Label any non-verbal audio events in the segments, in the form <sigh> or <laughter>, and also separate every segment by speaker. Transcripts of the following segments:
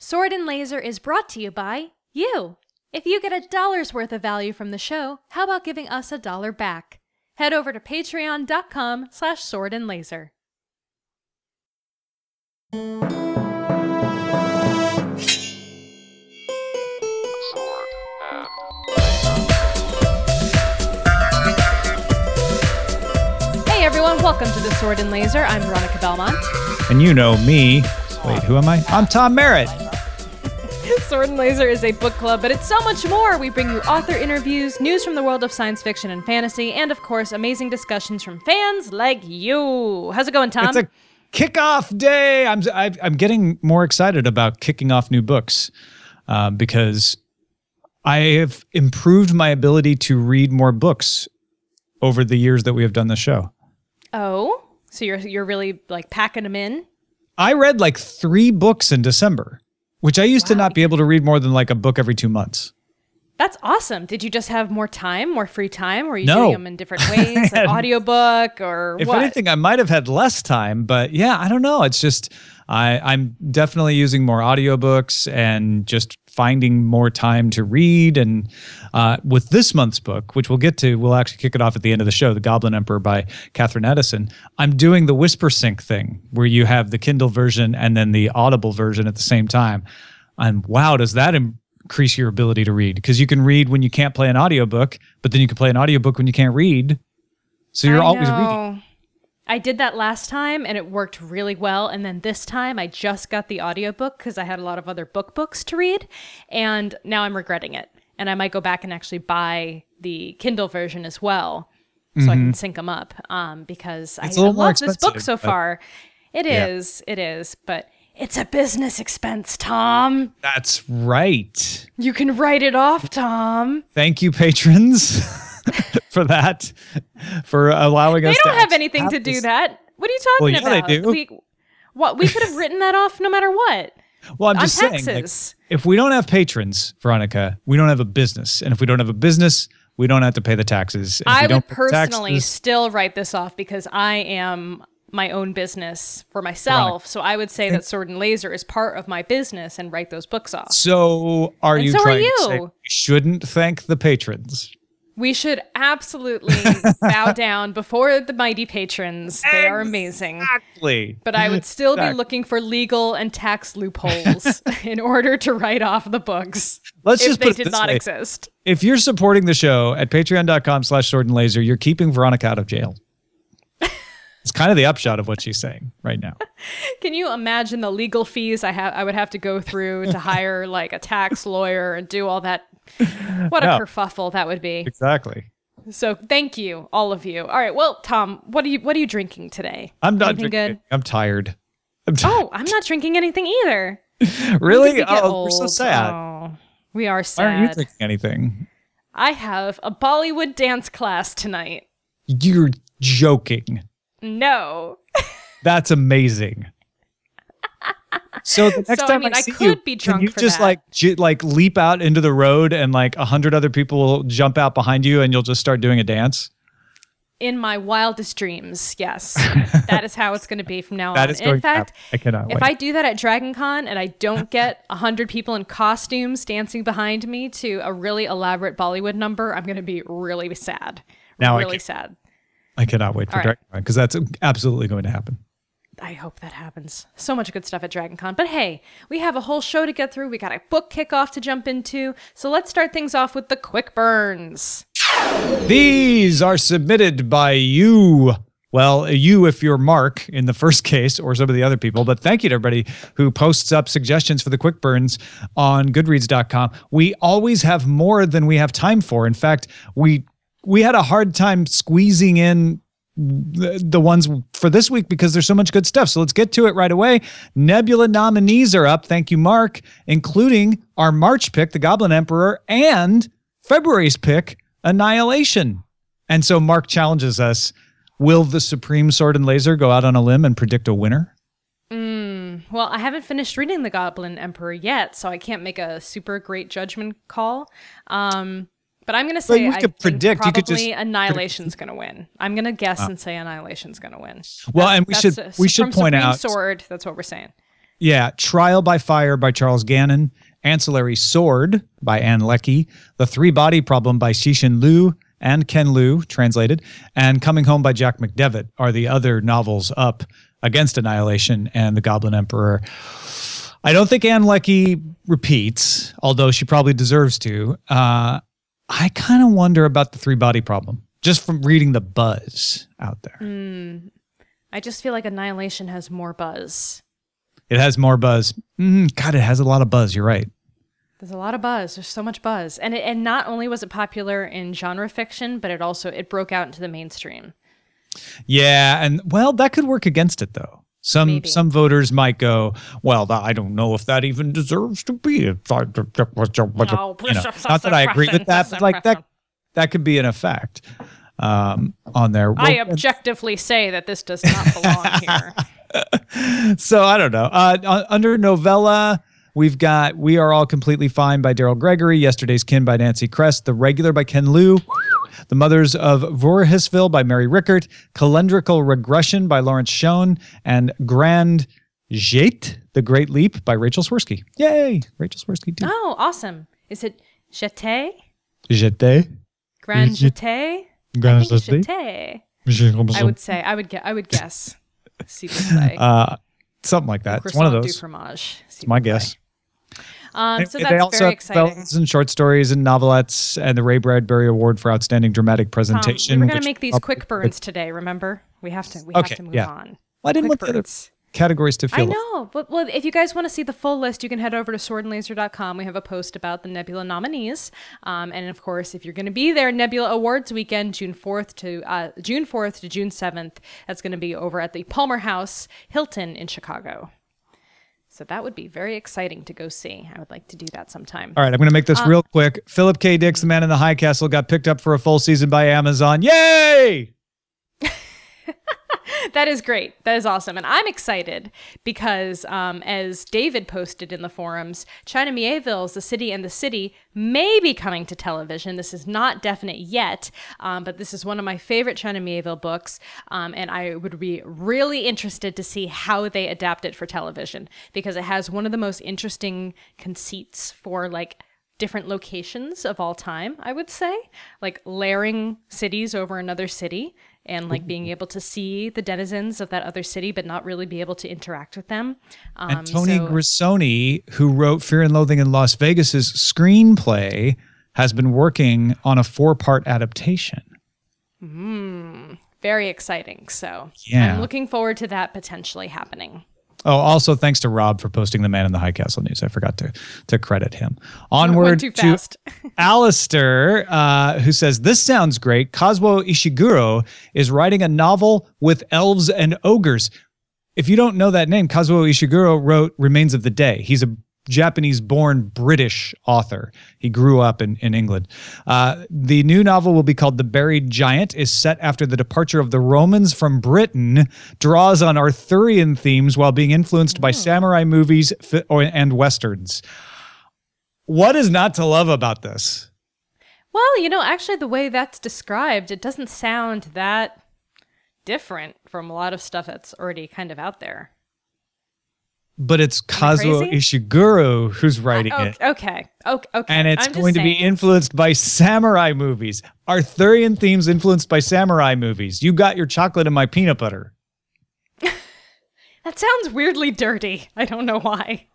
Speaker 1: Sword and Laser is brought to you by you. If you get a dollar's worth of value from the show, how about giving us a dollar back? Head over to patreon.com slash sword and laser. Hey everyone, welcome to the Sword and Laser. I'm Veronica Belmont.
Speaker 2: And you know me. Wait, who am I? I'm Tom Merritt.
Speaker 1: Sword and Laser is a book club, but it's so much more. We bring you author interviews, news from the world of science fiction and fantasy, and of course, amazing discussions from fans like you. How's it going, Tom?
Speaker 2: It's a kickoff day. I'm I'm getting more excited about kicking off new books uh, because I have improved my ability to read more books over the years that we have done the show.
Speaker 1: oh, so you're you're really like packing them in?
Speaker 2: I read like three books in December, which I used to not be able to read more than like a book every two months.
Speaker 1: That's awesome. Did you just have more time, more free time? Or were you
Speaker 2: No.
Speaker 1: doing them in different ways, like <laughs> audiobook or
Speaker 2: If
Speaker 1: what?
Speaker 2: anything, I might have had less time, but yeah, I don't know. It's just I, I'm definitely using more audiobooks and just finding more time to read. And uh, with this month's book, which we'll get to, we'll actually kick it off at the end of the show, The Goblin Emperor by Catherine Addison. I'm doing the Whisper Sync thing where you have the Kindle version and then the Audible version at the same time. And wow, does that increase your ability to read? Because you can read when you can't play an audiobook, but then you can play an audiobook when you can't read. So you're
Speaker 1: I
Speaker 2: always reading.
Speaker 1: know. I did that last time and it worked really well. And then this time I just got the audiobook because I had a lot of other book books to read. And now I'm regretting it. And I might go back and actually buy the Kindle version as well so I can sync them up um, because I,
Speaker 2: Mm-hmm. It's
Speaker 1: I
Speaker 2: more
Speaker 1: love this book so
Speaker 2: but-
Speaker 1: far. It is, yeah. it is. But it's a business expense, Tom.
Speaker 2: That's right.
Speaker 1: You can write it off, Tom.
Speaker 2: Thank you, patrons, <laughs> for that, for allowing
Speaker 1: They
Speaker 2: us.
Speaker 1: don't
Speaker 2: to
Speaker 1: have anything to do
Speaker 2: this-
Speaker 1: that. What are you talking Well,
Speaker 2: yeah, they do.
Speaker 1: We, what we could have <laughs> written that off no matter what.
Speaker 2: Well, I'm just saying, like, if we don't have patrons, Veronica, we don't have a business, and if we don't have a business, we don't have to pay the taxes. And
Speaker 1: I
Speaker 2: don't
Speaker 1: would personally
Speaker 2: taxes-
Speaker 1: still write this off because I am my own business for myself. So I would say that Sword and Laser is part of my business and write those books off.
Speaker 2: so are
Speaker 1: And
Speaker 2: you
Speaker 1: so are
Speaker 2: trying to say
Speaker 1: you.
Speaker 2: we shouldn't thank the patrons?
Speaker 1: We should absolutely <laughs> bow down before the mighty patrons. They are amazing.
Speaker 2: Exactly.
Speaker 1: But I would still be looking for legal and tax loopholes <laughs> <laughs> in order to write off the books
Speaker 2: Let's
Speaker 1: if
Speaker 2: just
Speaker 1: they
Speaker 2: put
Speaker 1: did not
Speaker 2: way.
Speaker 1: exist.
Speaker 2: If you're supporting the show at patreon.com slash sword and laser, you're keeping Veronica out of jail. It's kind of the upshot of what she's saying right now. <laughs>
Speaker 1: Can you imagine the legal fees I have I would have to go through to hire <laughs> like a tax lawyer and do all that? What a
Speaker 2: No.
Speaker 1: kerfuffle that would be.
Speaker 2: Exactly.
Speaker 1: So thank you, all of you. All right, well, Tom, what are you what are you drinking today?
Speaker 2: I'm not
Speaker 1: Anything
Speaker 2: drinking.
Speaker 1: good?
Speaker 2: I'm tired. I'm oh, tired.
Speaker 1: Oh, I'm not drinking anything either. <laughs>
Speaker 2: really?
Speaker 1: We
Speaker 2: Oh, we're so sad.
Speaker 1: Oh, we are
Speaker 2: Why aren't you drinking anything?
Speaker 1: I have a Bollywood dance class tonight.
Speaker 2: You're joking.
Speaker 1: No.
Speaker 2: That's amazing. So the <laughs> next
Speaker 1: So, I
Speaker 2: time
Speaker 1: mean,
Speaker 2: I
Speaker 1: I
Speaker 2: see
Speaker 1: could
Speaker 2: you,
Speaker 1: be
Speaker 2: can
Speaker 1: drunk
Speaker 2: you
Speaker 1: for
Speaker 2: just
Speaker 1: that.
Speaker 2: like j- like leap out into the road and like a hundred other people will jump out behind you and you'll just start doing a dance?
Speaker 1: In my wildest dreams, yes. <laughs> that is how it's going to be from now
Speaker 2: That
Speaker 1: on.
Speaker 2: is
Speaker 1: In
Speaker 2: going to
Speaker 1: fact.
Speaker 2: I cannot
Speaker 1: if
Speaker 2: wait.
Speaker 1: I do that at Dragon Con and I don't <laughs> get a 100 people in costumes dancing behind me to a really elaborate Bollywood number, I'm going to be really sad.
Speaker 2: Now
Speaker 1: really sad.
Speaker 2: I cannot wait for
Speaker 1: All right.
Speaker 2: Dragon because that's absolutely going to happen.
Speaker 1: I hope that happens. So much good stuff at Dragon Con. But hey, we have a whole show to get through. We got a book kickoff to jump into. So let's start things off with the quick burns.
Speaker 2: These are submitted by you. Well, you if you're Mark in the first <laughs> case, or some of the other people. But thank you to everybody who posts up suggestions for the quick burns on Goodreads.com. We always have more than we have time for. In fact, we we had a hard time squeezing in the, the ones for this week because there's so much good stuff. So let's get to it right away. Nebula nominees are up. Thank you, Mark, including our March pick, The Goblin Emperor, and February's pick, Annihilation. And so Mark challenges us Will the Supreme Sword and Laser go out on a limb and predict a winner?
Speaker 1: Mm, Well, I haven't finished reading The Goblin Emperor yet, so I can't make a super great judgment call. Um, but I'm gonna say
Speaker 2: you
Speaker 1: I
Speaker 2: could
Speaker 1: think
Speaker 2: predict, you
Speaker 1: probably
Speaker 2: could just
Speaker 1: Annihilation's gonna win. I'm gonna guess and say Annihilation's gonna win.
Speaker 2: Well, and we should
Speaker 1: uh,
Speaker 2: we should point
Speaker 1: Supreme
Speaker 2: out
Speaker 1: Sword. That's what we're saying.
Speaker 2: Yeah, Trial by Fire by Charles Gannon, Ancillary Sword by Ann Leckie, The Three Body Problem by Cixin Liu and Ken Liu, translated, and Coming Home by Jack McDevitt are the other novels up against Annihilation and The Goblin Emperor. I don't think Ann Leckie repeats, although she probably deserves to. Uh, I kind of wonder about the three body problem just from reading the buzz out there.
Speaker 1: Mm, I just feel like Annihilation has more buzz.
Speaker 2: It has more buzz. Mm, God, it has a lot of buzz. You're right.
Speaker 1: There's a lot of buzz. There's so much buzz, and it, and not only was it popular in genre fiction, but it also it broke out into the mainstream.
Speaker 2: Yeah, and well, that could work against it though. Some
Speaker 1: Maybe.
Speaker 2: some voters might go, well, th- I don't know if that even deserves to be. A, you know, not that I agree with that, but like that that could be an effect um, on there.
Speaker 1: I
Speaker 2: Well,
Speaker 1: objectively say that this does not belong here. <laughs>
Speaker 2: so I don't know. Uh, uh, under novella, we've got "We Are All Completely Fine" by Daryl Gregory, "Yesterday's Kin" by Nancy Kress, "The Regular" by Ken Liu, "The Mothers of Voorhisville" by Mary Rickert, "Calendrical Regression" by Lawrence Schoen, and "Grand Jete: The Great Leap" by Rachel Swirsky. Yay, Rachel Swirsky too.
Speaker 1: oh, awesome! Is it Jeté?
Speaker 2: Jete.
Speaker 1: Grand Jeté?
Speaker 2: Grand Jeté.
Speaker 1: Jeté. I would say. I would get. I would guess. <laughs>
Speaker 2: Uh, something like that. It's one of those.
Speaker 1: Fromage. It's
Speaker 2: my guess.
Speaker 1: Um, so that's
Speaker 2: they also
Speaker 1: very exciting.
Speaker 2: novellas and short stories and novelettes and the Ray Bradbury Award for Outstanding Dramatic Presentation.
Speaker 1: We're going to make these
Speaker 2: I'll-
Speaker 1: quick burns today. Remember, we have to. We
Speaker 2: Okay,
Speaker 1: have to move
Speaker 2: yeah.
Speaker 1: on.
Speaker 2: I didn't
Speaker 1: quick
Speaker 2: want the other categories to feel.
Speaker 1: I know, but well, if you guys want to see the full list, you can head over to swordandlaser.com. We have a post about the Nebula nominees, um, and of course, if you're going to be there, Nebula Awards weekend, June 4th to uh, June 4th to June 7th. That's going to be over at the Palmer House Hilton in Chicago. So that would be very exciting to go see. I would like to do that sometime.
Speaker 2: All right, I'm going to make this uh, real quick. Philip K. Dick's The Man in the High Castle got picked up for a full season by Amazon. Yay! <laughs> <laughs>
Speaker 1: That is great. That is awesome. And I'm excited because, um, as David posted in the forums, China Mieville's The City and the City may be coming to television. This is not definite yet, um, but this is one of my favorite China Mieville books. Um, and I would be really interested to see how they adapt it for television because it has one of the most interesting conceits for like different locations of all time, I would say, like layering cities over another city and like being able to see the denizens of that other city but not really be able to interact with them. Um,
Speaker 2: And Tony
Speaker 1: so-
Speaker 2: Grisoni, who wrote Fear and Loathing in Las Vegas's screenplay, has been working on a four-part adaptation.
Speaker 1: very exciting. So
Speaker 2: Yeah.
Speaker 1: I'm looking forward to that potentially happening.
Speaker 2: Oh, also thanks to Rob for posting the Man in the High Castle news. I forgot to to credit him. Onward
Speaker 1: too
Speaker 2: to
Speaker 1: fast. <laughs>
Speaker 2: Alistair, uh, who says, This sounds great. Kazuo Ishiguro is writing a novel with elves and ogres. If you don't know that name, Kazuo Ishiguro wrote Remains of the Day. He's a Japanese born British author. He grew up in, in England. Uh, the new novel will be called The Buried Giant, is set after the departure of the Romans from Britain, draws on Arthurian themes while being influenced by samurai movies and westerns. What is not to love about this?
Speaker 1: Well, you know, actually, the way that's described, it doesn't sound that different from a lot of stuff that's already kind of out there.
Speaker 2: But it's Kazuo? Ishiguro who's writing
Speaker 1: Oh,
Speaker 2: it.
Speaker 1: okay. Okay. Okay.
Speaker 2: And it's going to be influenced by samurai movies. Arthurian themes influenced by samurai movies. You got your chocolate and my peanut butter. <laughs>
Speaker 1: That sounds weirdly dirty. I don't know why.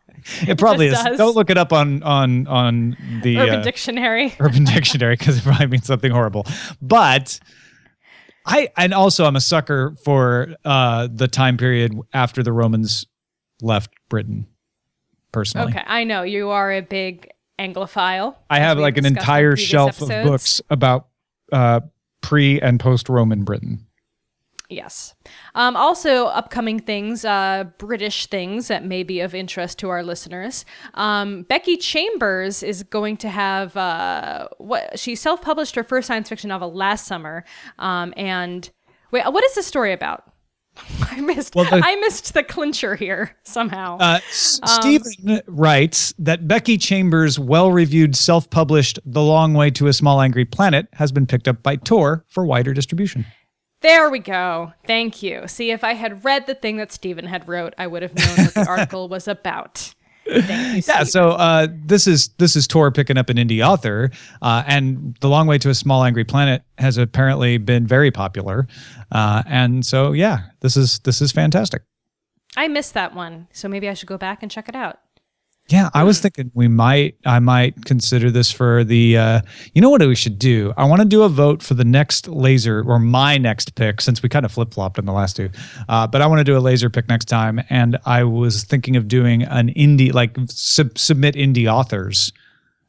Speaker 2: It <laughs> probably is.
Speaker 1: does.
Speaker 2: Don't look it up on on on the
Speaker 1: Urban
Speaker 2: uh,
Speaker 1: Dictionary. <laughs>
Speaker 2: Urban Dictionary because it probably means something horrible. But I and also I'm a sucker for uh, the time period after the Romans left Britain. Personally,
Speaker 1: Okay, I know you are a big Anglophile.
Speaker 2: I have like an entire shelf of books about uh, pre and post Roman Britain.
Speaker 1: Yes. Um, also, upcoming things, uh, British things that may be of interest to our listeners. Um, Becky Chambers is going to have uh, what she self-published her first science fiction novel last summer. Um, and wait, what is the story about? <laughs> I missed.
Speaker 2: Well, the-
Speaker 1: I missed the clincher here somehow.
Speaker 2: Uh,
Speaker 1: Um,
Speaker 2: Stephen writes that Becky Chambers' well-reviewed, self-published "The Long Way to a Small Angry Planet" has been picked up by Tor for wider distribution.
Speaker 1: There we go. Thank you. See, if I had read the thing that Stephen had wrote, I would have known what the <laughs> article was about. Thank you.
Speaker 2: Yeah, so uh, this is this is Tor picking up an indie author, uh, and the Long Way to a Small Angry Planet has apparently been very popular, uh, and so yeah, this is this is fantastic.
Speaker 1: I missed that one, so maybe I should go back and check it out.
Speaker 2: Yeah, I was thinking we might I might consider this for the uh you know what we should do? I want to do a vote for the next laser or my next pick since we kind of flip-flopped in the last two. Uh but I want to do a laser pick next time and I was thinking of doing an indie like sub- submit indie authors.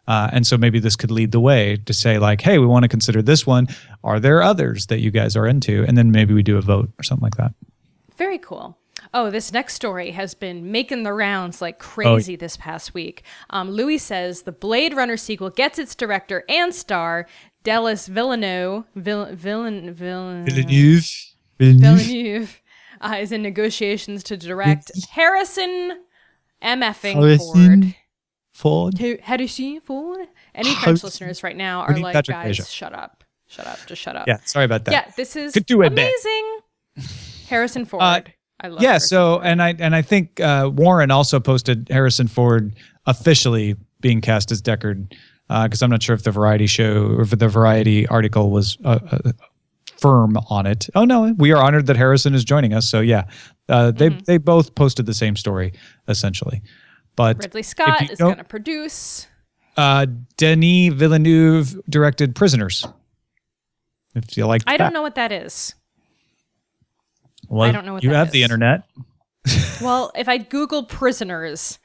Speaker 2: Uh, and so maybe this could lead the way to say like, hey, we want to consider this one. Are there others that you guys are into? And then maybe we do a vote or something like that.
Speaker 1: Very cool. Oh, this next story has been making the rounds like crazy this past week. Um, Louis says the Blade Runner sequel gets its director and star, Denis Villeneuve. Vill- Villen- Villen-
Speaker 2: Villeneuve.
Speaker 1: Villeneuve uh, is in negotiations to direct Harrison MFing
Speaker 2: Harrison
Speaker 1: Ford.
Speaker 2: Ford.
Speaker 1: Who- Harrison Ford? Any French
Speaker 2: Harrison-
Speaker 1: listeners right now are like,
Speaker 2: Patrick
Speaker 1: guys,
Speaker 2: Asia.
Speaker 1: shut up. Shut up. Just shut up.
Speaker 2: Yeah, sorry about that.
Speaker 1: Yeah, this is
Speaker 2: Could do it,
Speaker 1: amazing. <laughs> Harrison Ford.
Speaker 2: Uh,
Speaker 1: I love
Speaker 2: yeah so
Speaker 1: Ford.
Speaker 2: and i and i think uh, warren also posted harrison ford officially being cast as deckard because i'm not sure if the variety show or if the variety article was uh, uh, firm on it oh no we are honored that harrison is joining us so yeah uh, they
Speaker 1: Mm-hmm.
Speaker 2: they both posted the same story essentially but
Speaker 1: Ridley Scott is going to produce.
Speaker 2: uh, denis villeneuve directed prisoners if you like
Speaker 1: I don't know what that is.
Speaker 2: Well,
Speaker 1: I don't know what
Speaker 2: you have the internet <laughs>
Speaker 1: Well, if I Google prisoners,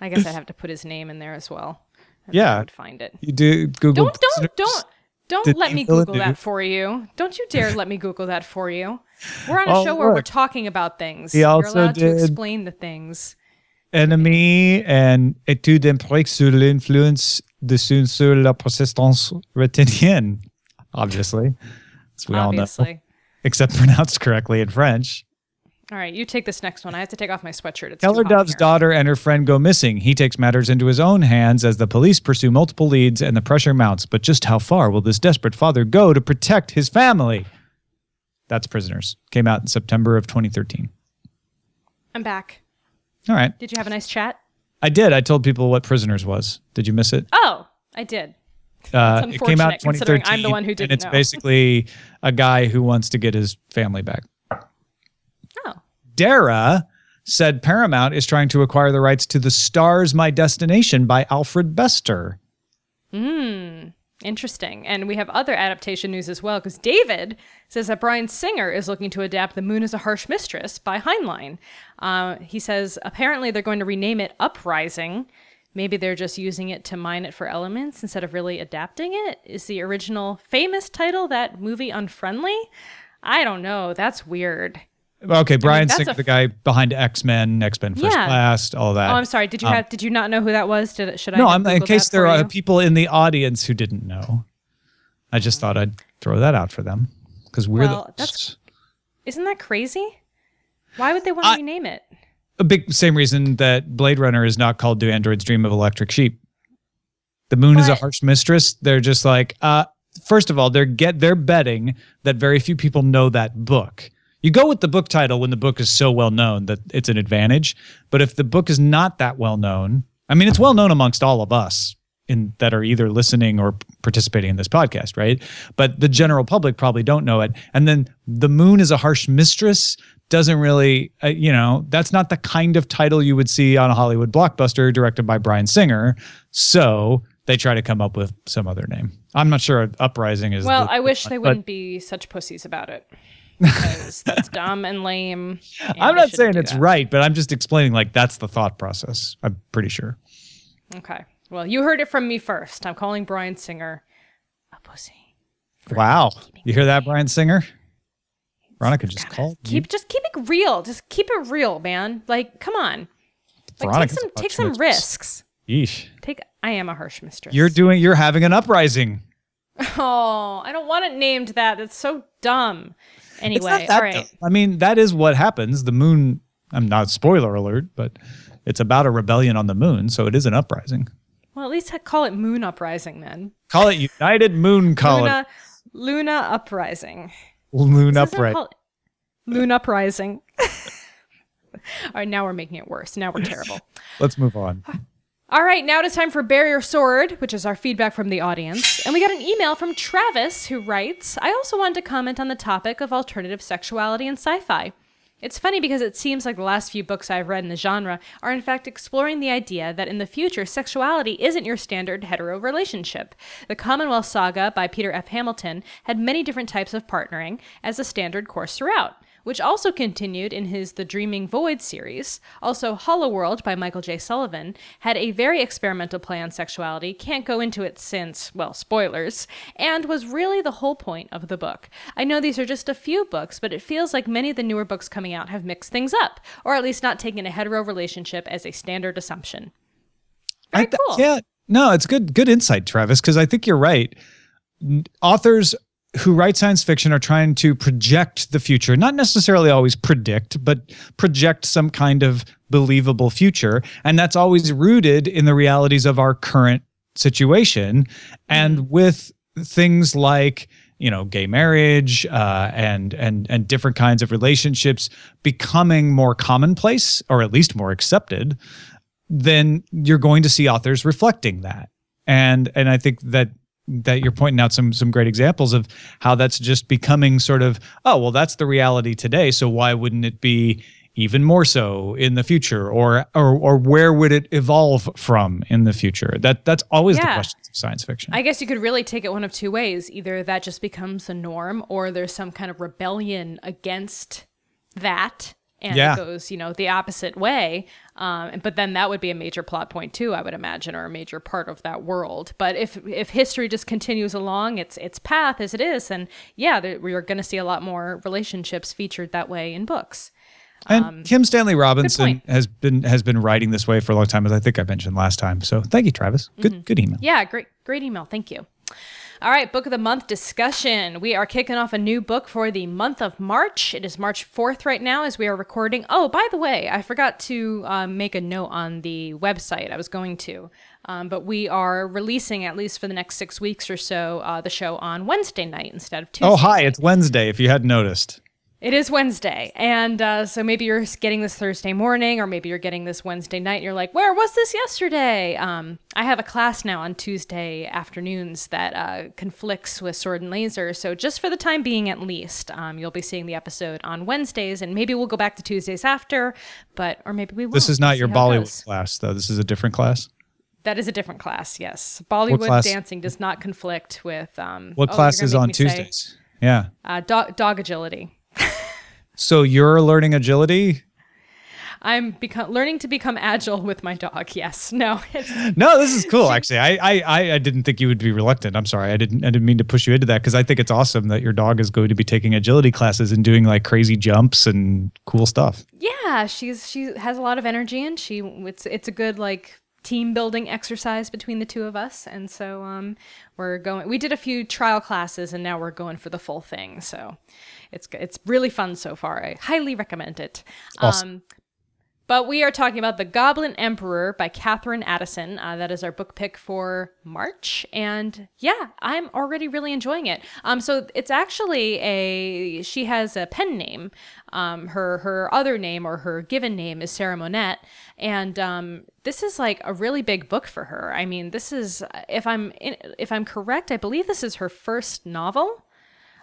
Speaker 1: I guess I'd have to put his name in there as well. I
Speaker 2: Yeah.
Speaker 1: would find it.
Speaker 2: you do google
Speaker 1: Don't don't don't don't let me Google that for you. Don't you dare let me Google that for you. We're on a
Speaker 2: Oh,
Speaker 1: show where we're talking about things.
Speaker 2: He
Speaker 1: You're
Speaker 2: also
Speaker 1: allowed to explain the things.
Speaker 2: Enemy and étude empirique sur l'influence de sun sur la persistance retinienne. Obviously, as we all know,
Speaker 1: obviously.
Speaker 2: Except <laughs> pronounced correctly in French.
Speaker 1: All right, you take this next one. I have to take off my sweatshirt. It's
Speaker 2: Keller
Speaker 1: too hot in Dover's
Speaker 2: daughter and her friend go missing. He takes matters into his own hands as the police pursue multiple leads and the pressure mounts. But just how far will this desperate father go to protect his family? That's Prisoners. Came out in September of 2013.
Speaker 1: I'm back.
Speaker 2: All right.
Speaker 1: Did you have a nice chat?
Speaker 2: I did. I told people what Prisoners was. Did you miss it?
Speaker 1: Oh, I did.
Speaker 2: Uh, it came out
Speaker 1: unfortunate, considering I'm the
Speaker 2: 2013,
Speaker 1: one who
Speaker 2: and
Speaker 1: didn't
Speaker 2: it's
Speaker 1: know.
Speaker 2: basically a guy who wants to get his family back.
Speaker 1: Oh,
Speaker 2: Dara said Paramount is trying to acquire the rights to The Stars My Destination by Alfred Bester. Hmm.
Speaker 1: Interesting. And we have other adaptation news as well, because David says that Bryan Singer is looking to adapt The Moon is a Harsh Mistress by Heinlein. Uh, he says apparently they're going to rename it Uprising. Maybe they're just using it to mine it for elements instead of really adapting it. Is the original famous title that movie unfriendly? I don't know. That's weird.
Speaker 2: Okay, Bryan
Speaker 1: that's
Speaker 2: Singer,
Speaker 1: a-
Speaker 2: the guy behind X Men, X Men First
Speaker 1: Yeah.
Speaker 2: Class, all that.
Speaker 1: Oh, I'm sorry. Did you um, have? Did you not know who that was? Did should I?
Speaker 2: no, I'm in case there are
Speaker 1: you?
Speaker 2: people in the audience who didn't know. I just thought I'd throw that out for them because we're
Speaker 1: Well,
Speaker 2: the
Speaker 1: that's- Isn't that crazy? Why would they want to
Speaker 2: I-
Speaker 1: rename it?
Speaker 2: A big same reason that Blade Runner is not called Do Androids Dream of Electric Sheep. The moon is a harsh mistress. They're just like, uh, first of all, they're get they're betting that very few people know that book. You go with the book title when the book is so well known that it's an advantage. But if the book is not that well known, I mean, it's well known amongst all of us in that are either listening or participating in this podcast, right? But the general public probably don't know it. And then the moon is a harsh mistress doesn't really, uh, you know, that's not the kind of title you would see on a Hollywood blockbuster directed by Bryan Singer. So they try to come up with some other name. I'm not sure Uprising is.
Speaker 1: Well,
Speaker 2: the-
Speaker 1: I wish they
Speaker 2: but
Speaker 1: wouldn't be such pussies about it. Because <laughs> that's dumb and lame. and
Speaker 2: I'm not saying it's
Speaker 1: that.
Speaker 2: right, but I'm just explaining like that's the thought process. I'm pretty sure.
Speaker 1: Okay. Well, you heard it from me first. I'm calling Bryan Singer a pussy.
Speaker 2: Wow. You hear that, Bryan Singer? Veronica just called. you.
Speaker 1: Keep just keep it real. Just keep it real, man. Like, come on. Like, take some take some
Speaker 2: mistress.
Speaker 1: risks.
Speaker 2: Yeesh.
Speaker 1: Take. I am a harsh mistress.
Speaker 2: You're doing. You're having an uprising. <laughs>
Speaker 1: Oh, I don't want it named that. That's so dumb. Anyway, all right.
Speaker 2: dumb. I mean, that is what happens. The moon. I'm not spoiler alert, but it's about a rebellion on the moon, so it is an uprising.
Speaker 1: Well, at least I call it Moon Uprising then.
Speaker 2: Call it United Moon Colony.
Speaker 1: Luna, Luna Uprising.
Speaker 2: Loon
Speaker 1: This
Speaker 2: upright.
Speaker 1: called- Moon uprising. <laughs> All right, now we're making it worse. Now we're terrible. <laughs>
Speaker 2: Let's move on.
Speaker 1: All right, now it is time for Barrier Sword, which is our feedback from the audience. And we got an email from Travis who writes I also wanted to comment on the topic of alternative sexuality in sci fi. It's funny because it seems like the last few books I've read in the genre are in fact exploring the idea that in the future, sexuality isn't your standard hetero relationship. The Commonwealth Saga by Peter F. Hamilton had many different types of partnering as a standard course throughout which also continued in his The Dreaming Void series. Also, Hollow World by Michael J. Sullivan had a very experimental play on sexuality, can't go into it since, well, spoilers, and was really the whole point of the book. I know these are just a few books, but it feels like many of the newer books coming out have mixed things up, or at least not taken a hetero relationship as a standard assumption. Very
Speaker 2: I th-
Speaker 1: cool.
Speaker 2: Yeah, no, it's good. Good insight, Travis, because I think you're right. N- Authors who write science fiction are trying to project the future, not necessarily always predict, but project some kind of believable future, and that's always rooted in the realities of our current situation, and with things like you know gay marriage uh, and and and different kinds of relationships becoming more commonplace or at least more accepted then you're going to see authors reflecting that. And and I think that that you're pointing out some some great examples of how that's just becoming sort of oh well that's the reality today so why wouldn't it be even more so in the future or or or where would it evolve from in the future that that's always the
Speaker 1: Yeah.
Speaker 2: question of science fiction
Speaker 1: I guess you could really take it one of two ways. Either that just becomes the norm, or there's some kind of rebellion against that, and
Speaker 2: Yeah.
Speaker 1: it goes, you know, the opposite way. Um, but then that would be a major plot point too, I would imagine, or a major part of that world. But if if history just continues along its its path as it is, then yeah, there, we are going to see a lot more relationships featured that way in books.
Speaker 2: and kim stanley robinson has been has been writing this way for a long time as i think i mentioned last time so thank you travis good good email
Speaker 1: Yeah, great, great email. Thank you. All right, book of the month discussion. We are kicking off a new book for the month of March. It is March 4th right now as we are recording. Oh, by the way, I forgot to um, make a note on the website. I was going to. Um, but we are releasing, at least for the next six weeks or so, uh, the show on Wednesday night instead of Tuesday.
Speaker 2: oh hi it's wednesday if you hadn't noticed
Speaker 1: It is Wednesday. And uh, so maybe you're getting this Thursday morning, or maybe you're getting this Wednesday night, and you're like, where was this yesterday? Um, I have a class now on Tuesday afternoons that uh, conflicts with Sword and Laser. So just for the time being, at least, um, you'll be seeing the episode on Wednesdays, and maybe we'll go back to Tuesdays after, but, or maybe we won't.
Speaker 2: this is
Speaker 1: We'll
Speaker 2: not your bollywood class though this is a different class
Speaker 1: That is a different class, yes. Bollywood
Speaker 2: class?
Speaker 1: dancing does not conflict with. Um,
Speaker 2: What
Speaker 1: oh,
Speaker 2: class is on
Speaker 1: me say,
Speaker 2: Tuesdays? Yeah.
Speaker 1: Uh, dog, dog agility.
Speaker 2: So you're learning agility?
Speaker 1: I'm become learning to become agile with my dog. Yes. No. <laughs>
Speaker 2: No, this is cool. Actually, I, I I I didn't think you would be reluctant. I'm sorry. I didn't I didn't mean to push you into that because I think it's awesome that your dog is going to be taking agility classes and doing like crazy jumps and cool stuff.
Speaker 1: yeah, she's she has a lot of energy and she it's it's a good like team building exercise between the two of us. And so um we're going we did a few trial classes and now we're going for the full thing. So it's it's really fun so far. I highly recommend it.
Speaker 2: Awesome.
Speaker 1: um but we are talking about The Goblin Emperor by Catherine Addison. Uh, that is our book pick for March. And yeah, I'm already really enjoying it. Um, so it's actually a, she has a pen name. Um, her, her other name or her given name is Sarah Monette. And um, this is like a really big book for her. I mean, this is, if I'm, in, if I'm correct, I believe this is her first novel.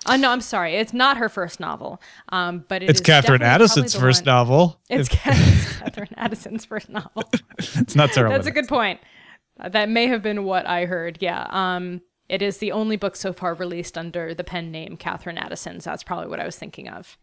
Speaker 1: Uh, no, I'm sorry. It's not her first novel. Um, but it
Speaker 2: It's Catherine Addison's first
Speaker 1: one-
Speaker 2: novel.
Speaker 1: it's Catherine, <laughs> Catherine Addison's first novel. <laughs>
Speaker 2: It's not Sarah.
Speaker 1: That's a good point. Uh, That may have been what I heard. Yeah. Um, it is the only book so far released under the pen name Catherine Addison. So that's probably what I was thinking of.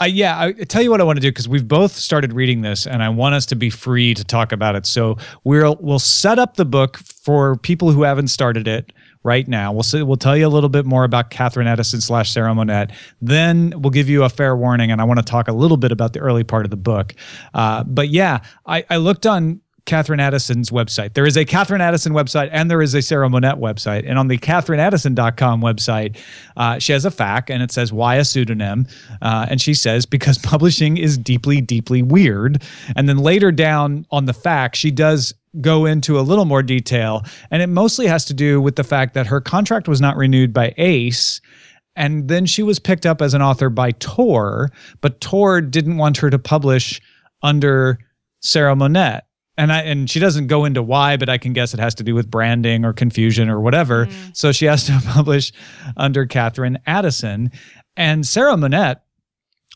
Speaker 2: Uh, yeah, I I tell you what I want to do because we've both started reading this, and I want us to be free to talk about it. So we'll we'll set up the book for people who haven't started it right now. We'll say, we'll tell you a little bit more about Catherine Addison slash Sarah Monette. Then we'll give you a fair warning, and I want to talk a little bit about the early part of the book. Uh, but yeah, I, I looked on Catherine Addison's website. There is a Catherine Addison website and there is a Sarah Monette website. And on the CatherineAddison.com website, uh, she has a fact and it says, Why a pseudonym? Uh, and she says, Because <laughs> publishing is deeply, deeply weird. And then later down on the fact, she does go into a little more detail. And it mostly has to do with the fact that her contract was not renewed by ACE and then she was picked up as an author by Tor, but Tor didn't want her to publish under Sarah Monette. And I and she doesn't go into why, but I can guess it has to do with branding or confusion or whatever. Mm. So she has to <laughs> publish under Catherine Addison. And Sarah Monette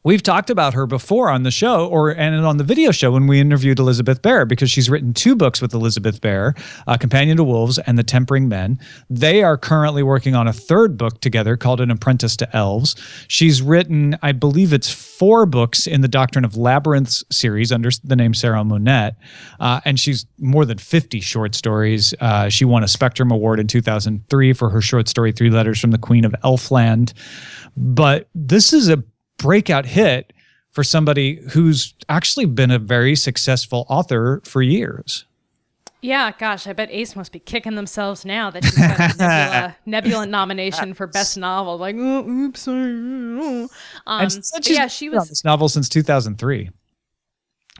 Speaker 2: We've talked about her before on the show or and on the video show when we interviewed Elizabeth Bear because she's written two books with Elizabeth Bear, uh, Companion to Wolves and The Tempering Men. They are currently working on a third book together called An Apprentice to Elves. She's written, I believe it's four books in the Doctrine of Labyrinths series under the name Sarah Monette, uh, and she's more than 50 short stories. Uh, she won a Spectrum Award in 2003 for her short story Three Letters from the Queen of Elfland. But this is a breakout hit for somebody who's actually been a very successful author for years.
Speaker 1: Yeah, gosh, I bet Ace must be kicking themselves now that she's got a Nebula, <laughs> Nebula nomination for best novel. Like, oh, oops, sorry. oh." Um,
Speaker 2: And she said
Speaker 1: but
Speaker 2: she's
Speaker 1: yeah, she was.
Speaker 2: this novel since 2003.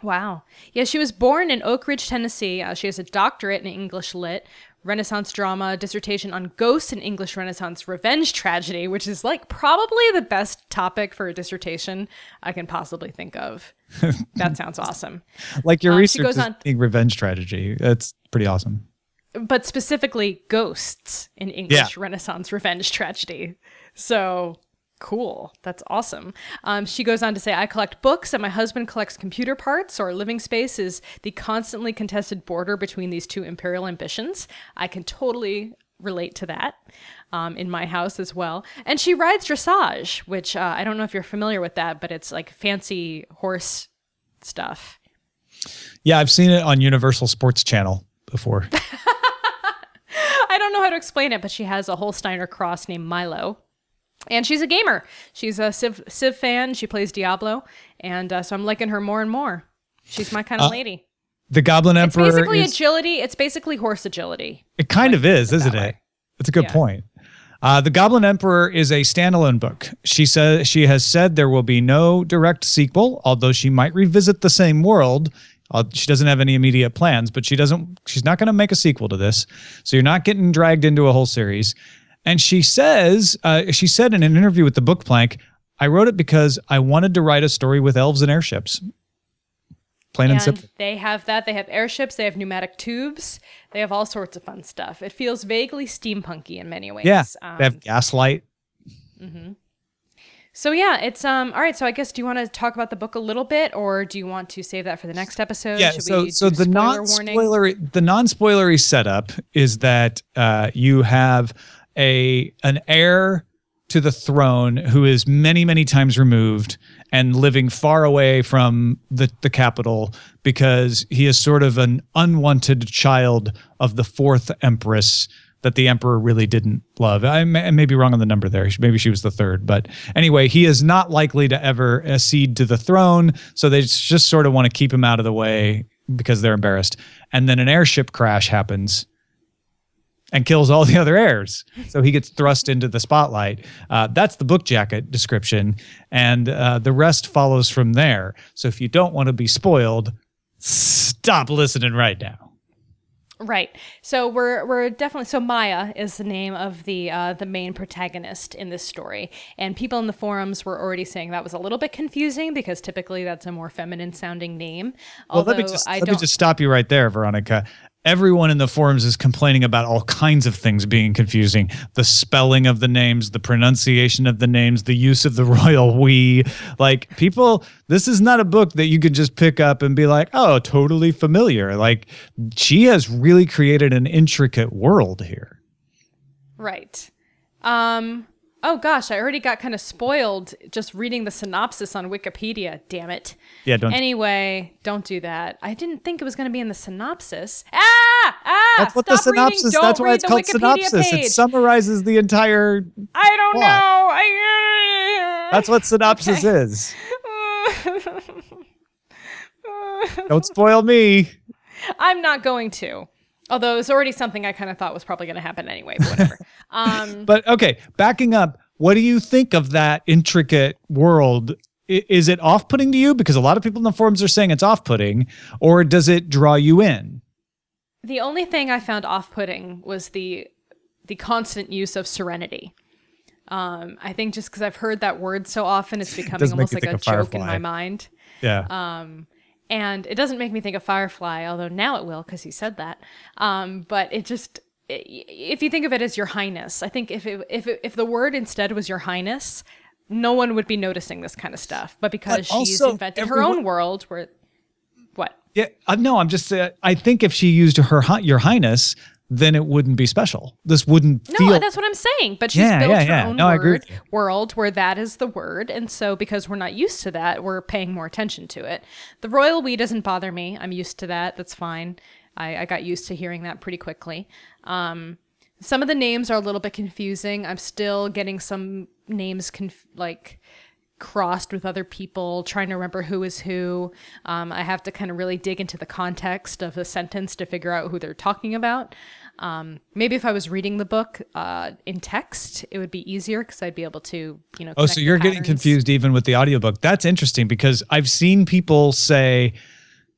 Speaker 1: Wow. Yeah, she was born in Oak Ridge, Tennessee. Uh, she has a doctorate in English Lit, Renaissance drama, dissertation on ghosts and English Renaissance revenge tragedy, which is like probably the best topic for a dissertation I can possibly think of. <laughs> that sounds awesome.
Speaker 2: Like your
Speaker 1: Um, she
Speaker 2: research
Speaker 1: goes on-
Speaker 2: revenge tragedy. That's pretty awesome.
Speaker 1: But specifically, ghosts in English Renaissance revenge tragedy. So cool. That's awesome. Um, she goes on to say, I collect books and my husband collects computer parts. So Our living space is the constantly contested border between these two imperial ambitions. I can totally relate to that um, in my house as well. And she rides dressage, which uh, I don't know if you're familiar with that, but it's like fancy horse stuff.
Speaker 2: Yeah, I've seen it on Universal Sports Channel before. <laughs>
Speaker 1: I don't know how to explain it, but she has a Holsteiner cross named Milo. And she's a gamer. She's a Civ, Civ fan. She plays Diablo. And uh, so I'm liking her more and more. She's my kind of lady.
Speaker 2: The Goblin
Speaker 1: It's
Speaker 2: Uh, Emperor
Speaker 1: basically
Speaker 2: is,
Speaker 1: agility. It's basically horse agility.
Speaker 2: it kind of is, isn't it? It's a good
Speaker 1: Yeah.
Speaker 2: point. Uh, the Goblin Emperor is a standalone book. She says she has said there will be no direct sequel, although she might revisit the same world. Uh, she doesn't have any immediate plans, but she doesn't. She's not going to make a sequel to this, so you're not getting dragged into a whole series. And she says, uh, she said in an interview with the Book Plank, "I wrote it because I wanted to write a story with elves and airships." Plain and,
Speaker 1: And
Speaker 2: simple.
Speaker 1: they have that. They have airships. They have pneumatic tubes. They have all sorts of fun stuff. It feels vaguely steampunky in many ways.
Speaker 2: Yeah,
Speaker 1: Um,
Speaker 2: they have gaslight. Mm-hmm.
Speaker 1: so yeah, it's um. All right. So I guess do you want to talk about the book a little bit, or do you want to save that for the next episode?
Speaker 2: yeah
Speaker 1: Should
Speaker 2: so
Speaker 1: we
Speaker 2: so the non spoilery the non spoilery setup is that uh, you have a an heir to the throne who is many many times removed and living far away from the the capital because he is sort of an unwanted child of the fourth empress that the emperor really didn't love. I may, I may be wrong on the number there. Maybe she was the third, but anyway, he is not likely to ever accede to the throne. So they just sort of want to keep him out of the way because they're embarrassed. And then an airship crash happens and kills all the other heirs. So he gets thrust into the spotlight. Uh, that's the book jacket description, and uh, the rest follows from there. So if you don't want to be spoiled, stop listening right now.
Speaker 1: Right. So we're we're definitely so Maia is the name of the uh, the main protagonist in this story, and people in the forums were already saying that was a little bit confusing because typically that's a more feminine sounding name.
Speaker 2: Well,
Speaker 1: Although
Speaker 2: let me just
Speaker 1: I
Speaker 2: let
Speaker 1: don't.
Speaker 2: me just stop you right there, Veronica. Everyone in the forums is complaining about all kinds of things being confusing. The spelling of the names, the pronunciation of the names, the use of the <laughs> royal we. Like people, this is not a book that you can just pick up and be like, "Oh, totally familiar." Like she has really created an intricate world here.
Speaker 1: Right. Um. Oh gosh, I already got kind of spoiled just reading the synopsis on Wikipedia. Damn it.
Speaker 2: Yeah, don't
Speaker 1: Anyway, don't do that. I didn't think it was going to be in the synopsis. Ah! Ah!
Speaker 2: That's what the
Speaker 1: Stop reading.
Speaker 2: synopsis.
Speaker 1: Don't
Speaker 2: That's why
Speaker 1: read
Speaker 2: it's
Speaker 1: the
Speaker 2: called
Speaker 1: Wikipedia
Speaker 2: synopsis.
Speaker 1: Page.
Speaker 2: It summarizes the entire.
Speaker 1: I don't
Speaker 2: plot.
Speaker 1: know. I,
Speaker 2: That's what synopsis is. <laughs> Don't spoil me.
Speaker 1: I'm not going to. Although it's already something I kind of thought was probably going to happen anyway. But whatever. <laughs> um,
Speaker 2: But okay, backing up, what do you think of that intricate world? I- Is it off putting to you? Because a lot of people in the forums are saying it's off putting, or does it draw you in?
Speaker 1: the only thing I found off-putting was the the constant use of serenity. Um, I think just because I've heard that word so often, it's <laughs> becoming almost like a joke in my mind.
Speaker 2: Yeah.
Speaker 1: Um, and it doesn't make me think of Firefly, although now it will because he said that. Um, but it just if you think of it as Your Highness, I think if it, if it, if the word instead was Your Highness, no one would be noticing this kind of stuff. But because
Speaker 2: But
Speaker 1: she's
Speaker 2: also
Speaker 1: invented her own world, where what?
Speaker 2: yeah. Uh, no, I'm just. Uh, I think if she used her hi- your highness, then it wouldn't be special. This wouldn't
Speaker 1: No,
Speaker 2: feel.
Speaker 1: that's what I'm saying. But she's
Speaker 2: Yeah,
Speaker 1: built
Speaker 2: yeah,
Speaker 1: her
Speaker 2: yeah.
Speaker 1: own
Speaker 2: No,
Speaker 1: word, world where that is the word. And so because we're not used to that, we're paying more attention to it. The royal we doesn't bother me. I'm used to that. That's fine. I, I got used to hearing that pretty quickly. Um, some of the names are a little bit confusing. I'm still getting some names conf- like crossed with other people, trying to remember who is who. Um, I have to kind of really dig into the context of a sentence to figure out who they're talking about. Um, maybe if I was reading the book uh, in text, it would be easier because I'd be able to, you know.
Speaker 2: Oh, so you're getting confused even with the audiobook. That's interesting because I've seen people say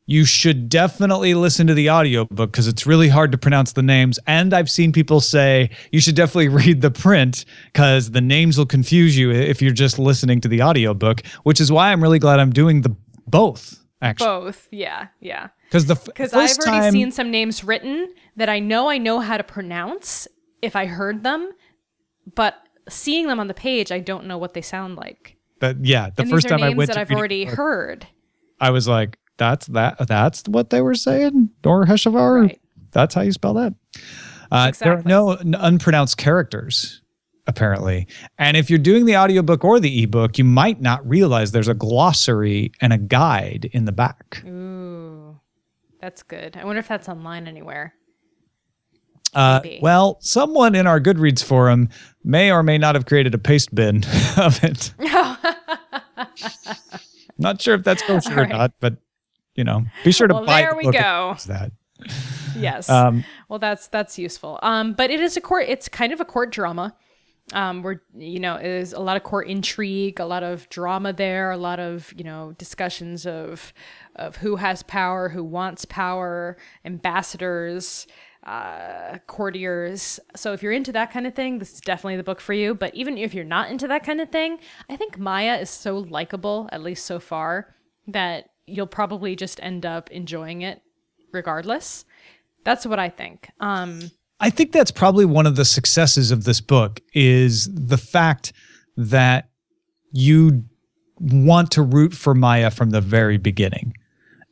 Speaker 2: you should definitely listen to the audiobook because it's really hard to pronounce the names. And I've seen people say you should definitely <laughs> read the print because the names will confuse you if you're just listening to the audiobook, which is why I'm really glad I'm doing the both actually.
Speaker 1: Both, yeah, yeah.
Speaker 2: Because the
Speaker 1: Because
Speaker 2: because
Speaker 1: I've already
Speaker 2: time,
Speaker 1: seen some names written that I know I know how to pronounce if I heard them, but seeing them on the page, I don't know what they sound like.
Speaker 2: but yeah, the
Speaker 1: and
Speaker 2: first time I went
Speaker 1: that I've already
Speaker 2: book,
Speaker 1: heard.
Speaker 2: I was like, that's that. That's what they were saying. Nor Heshavar.
Speaker 1: Right.
Speaker 2: That's how you spell that. Uh, There are no unpronounced characters, apparently. And if you're doing the audiobook or the ebook, you might not realize there's a glossary and a guide in the back.
Speaker 1: Ooh, that's good. I wonder if that's online anywhere.
Speaker 2: Uh, well, someone in our Goodreads forum may or may not have created a paste bin <laughs> of it. <laughs> not sure if that's kosher or not, but you know, be sure to
Speaker 1: Well,
Speaker 2: buy
Speaker 1: there
Speaker 2: the
Speaker 1: we go.
Speaker 2: that.
Speaker 1: Yes.
Speaker 2: Um,
Speaker 1: well, that's that's useful. Um, but it is a court. It's kind of a court drama. Um, where you know is a lot of court intrigue, a lot of drama there, a lot of you know discussions of of who has power, who wants power, ambassadors, uh, courtiers. So if you're into that kind of thing, this is definitely the book for you. But even if you're not into that kind of thing, I think Maia is so likable, at least so far, that you'll probably just end up enjoying it regardless. That's what I think. Um,
Speaker 2: I think that's probably one of the successes of this book is the fact that you want to root for Maia from the very beginning.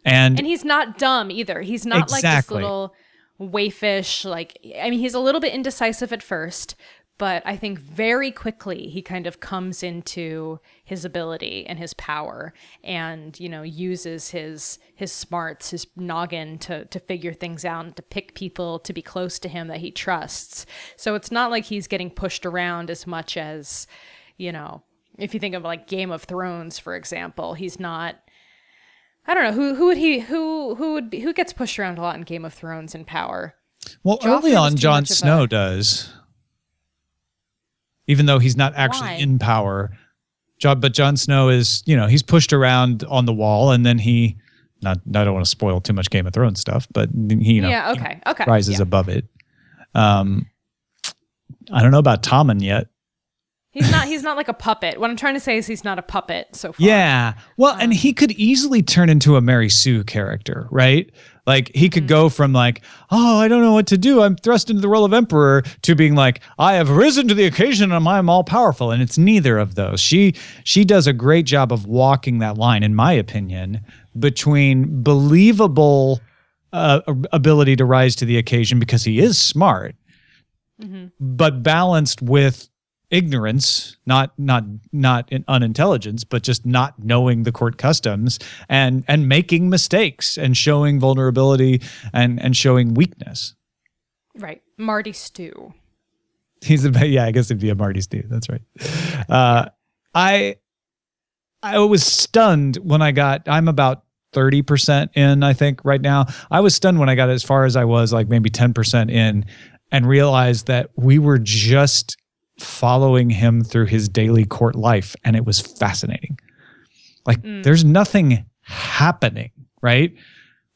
Speaker 2: And,
Speaker 1: and he's not dumb either. He's not like this little wayfish. Like, I mean, he's a little bit indecisive at first, but I think very quickly he kind of comes into his ability and his power, and you know uses his his smarts, his noggin to to figure things out, and to pick people to be close to him that he trusts. So it's not like he's getting pushed around as much as, you know, if you think of like Game of Thrones, for example, he's not. I don't know who who would he who who would be who gets pushed around a lot in Game of Thrones in power.
Speaker 2: well,
Speaker 1: Joffrey
Speaker 2: early on, Jon Snow
Speaker 1: a-
Speaker 2: does, even though he's not actually
Speaker 1: Why?
Speaker 2: in power. John, but Jon Snow is, you know, he's pushed around on the wall, and then he, not, I don't want to spoil too much Game of Thrones stuff, but he, you know,
Speaker 1: yeah. Okay. Okay.
Speaker 2: rises
Speaker 1: yeah.
Speaker 2: above it. Um, I don't know about Tommen yet.
Speaker 1: He's not. He's not like a puppet. What I'm trying to say is he's not a puppet so far.
Speaker 2: Yeah. Well, and um, he could easily turn into a Mary Sue character, right? Like he could mm-hmm. go from like, oh, I don't know what to do. I'm thrust into the role of emperor to being like, I have risen to the occasion and I'm all powerful. And it's neither of those. She she does a great job of walking that line, in my opinion, between believable uh, ability to rise to the occasion because he is smart, mm-hmm. but balanced with ignorance not not not in unintelligence but just not knowing the court customs and and making mistakes and showing vulnerability and and showing weakness
Speaker 1: Right. Marty Stew.
Speaker 2: he's a yeah i guess it'd be a marty stew that's right uh i i was stunned when i got i'm about 30% in i think right now i was stunned when i got as far as i was like maybe 10% in and realized that we were just following him through his daily court life and it was fascinating. Like there's nothing happening right?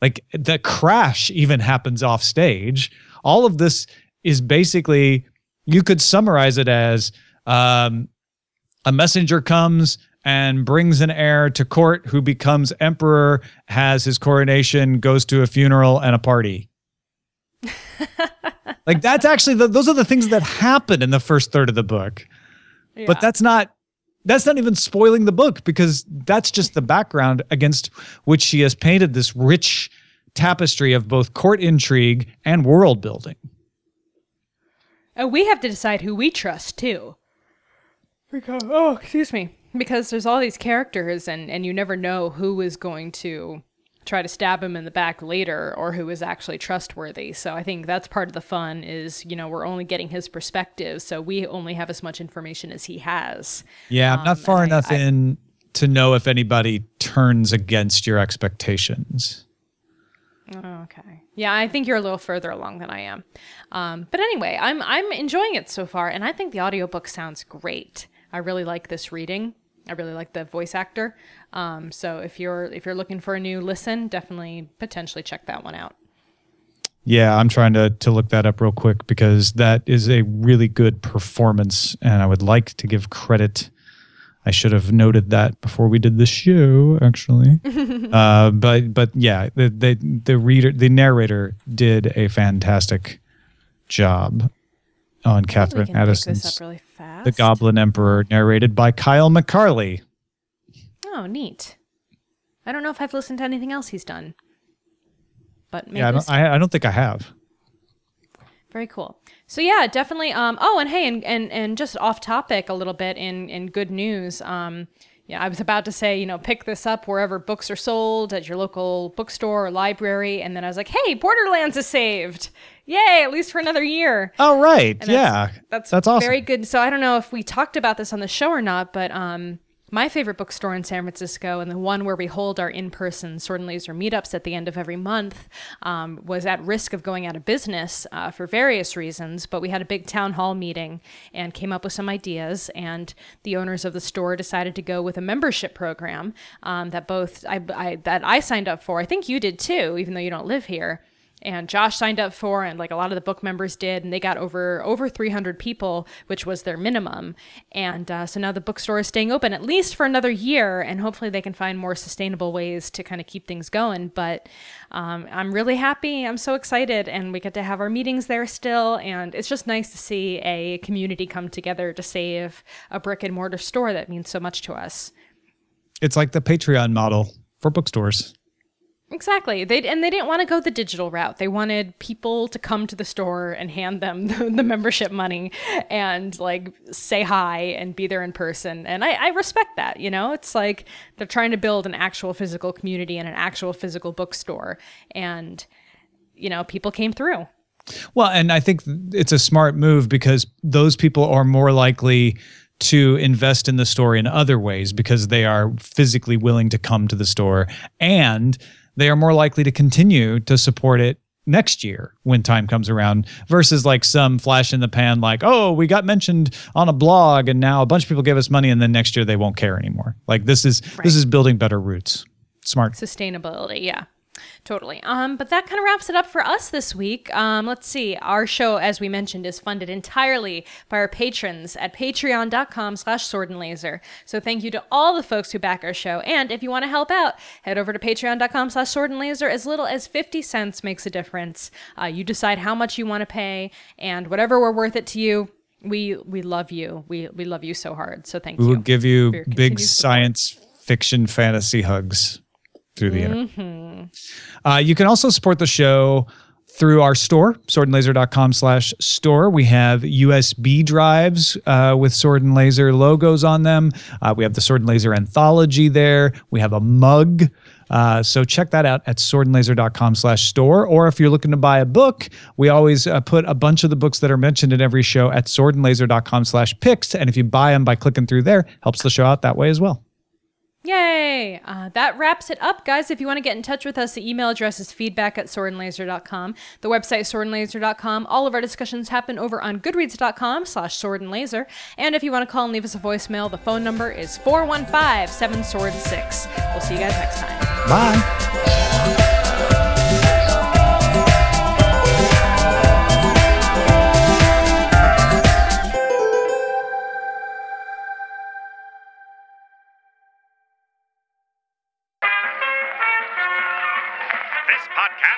Speaker 2: Like the crash even happens off stage all of this is basically you could summarize it as Um, a messenger comes and brings an heir to court who becomes emperor, has his coronation, goes to a funeral and a party. <laughs> like that's actually the, those are the things that happen in the first third of the book.
Speaker 1: Yeah.
Speaker 2: But that's not that's not even spoiling the book because that's just the background against which she has painted this rich tapestry of both court intrigue and world building.
Speaker 1: Oh, we have to decide who we trust too. Because oh, excuse me. Because there's all these characters and and you never know who is going to try to stab him in the back later or who is actually trustworthy. So I think that's part of the fun is, you know, we're only getting his perspective, so we only have as much information as he has.
Speaker 2: Yeah, I'm not
Speaker 1: Um,
Speaker 2: far
Speaker 1: and I-
Speaker 2: enough
Speaker 1: I-
Speaker 2: in to know if anybody turns against your expectations.
Speaker 1: Oh, okay. Yeah, I think you're a little further along than I am. Um, but anyway, I'm I'm enjoying it so far, and I think the audiobook sounds great. I really like this reading. I really like the voice actor. Um, so if you're if you're looking for a new listen, definitely potentially check that one out.
Speaker 2: Yeah, I'm trying to to look that up real quick because that is a really good performance, and I would like to give credit. I should have noted that before we did the show, actually. <laughs> uh, but but yeah, the, the the reader, the narrator did a fantastic job on Catherine Addison's
Speaker 1: really.
Speaker 2: The Goblin Emperor, narrated by Kyle McCarley.
Speaker 1: Oh, neat. I don't know if I've listened to anything else he's done, but maybe
Speaker 2: Yeah, I don't, I, I don't think I have.
Speaker 1: Very cool. So yeah, definitely. Um, oh, and hey, and, and and just off topic a little bit in in good news. Um, yeah, I was about to say, you know, pick this up wherever books are sold at your local bookstore or library, and then I was like, hey, Borderlands is saved! Yay, at least for another year.
Speaker 2: Oh right,
Speaker 1: And
Speaker 2: yeah,
Speaker 1: That's
Speaker 2: that's awesome.
Speaker 1: Very good. So I don't know if we talked about this on the show or not, but um, my favorite bookstore in San Francisco and the one where we hold our in-person Sword and Laser meetups at the end of every month um, was at risk of going out of business uh, for various reasons. But we had a big town hall meeting and came up with some ideas, and the owners of the store decided to go with a membership program um, that both I, I that I signed up for. I think you did too, even though you don't live here and Josh signed up for, and like a lot of the book members did, and they got over over 300 people, which was their minimum. And uh, so now the bookstore is staying open at least for another year, and hopefully they can find more sustainable ways to kind of keep things going. But um, I'm really happy. I'm so excited, and we get to have our meetings there still, and it's just nice to see a community come together to save a brick and mortar store that means so much to us.
Speaker 2: It's like the Patreon model for bookstores.
Speaker 1: Exactly. They and they didn't want to go the digital route. They wanted people to come to the store and hand them the, <laughs> the membership money and like say hi and be there in person. And I, I respect that. You know, it's like they're trying to build an actual physical community and an actual physical bookstore. And you know, people came through.
Speaker 2: Well, and I think it's a smart move because those people are more likely to invest in the store in other ways because they are physically willing to come to the store and they are more likely to continue to support it next year when time comes around versus like some flash in the pan like oh we got mentioned on a blog and now a bunch of people give us money and then next year they won't care anymore. Like this is
Speaker 1: Right.
Speaker 2: this is building better roots. Smart.
Speaker 1: Sustainability yeah totally. Um but that kind of wraps it up for us this week. Um let's see. Our show as we mentioned is funded entirely by our patrons at patreon.com slash sword and laser. So thank you to all the folks who back our show. And if you want to help out head over to patreon.com slash sword and laser. As little as 50 cents makes a difference. Uh, you decide how much you want to pay and whatever we're worth it to you we we love you. We we love you so hard. So thank
Speaker 2: we
Speaker 1: you We
Speaker 2: will give you big science fiction fantasy hugs through the internet.
Speaker 1: Mm-hmm.
Speaker 2: Uh, you can also support the show through our store, swordandlaser.com slash store. We have USB drives uh, with Sword and Laser logos on them. Uh, we have the Sword and Laser anthology there. We have a mug. Uh, so check that out at swordandlaser.com slash store. Or if you're looking to buy a book, we always uh, put a bunch of the books that are mentioned in every show at swordandlaser.com slash picks. And if you buy them by clicking through there, helps the show out that way as well.
Speaker 1: Yay! Uh, that wraps it up, guys. If you want to get in touch with us, the email address is feedback at swordandlaser.com. The website is swordandlaser.com. All of our discussions happen over on goodreads.com slash swordandlaser. And if you want to call and leave us a voicemail, the phone number is 415-7-SWORD-6. We'll see you guys next time.
Speaker 2: Bye.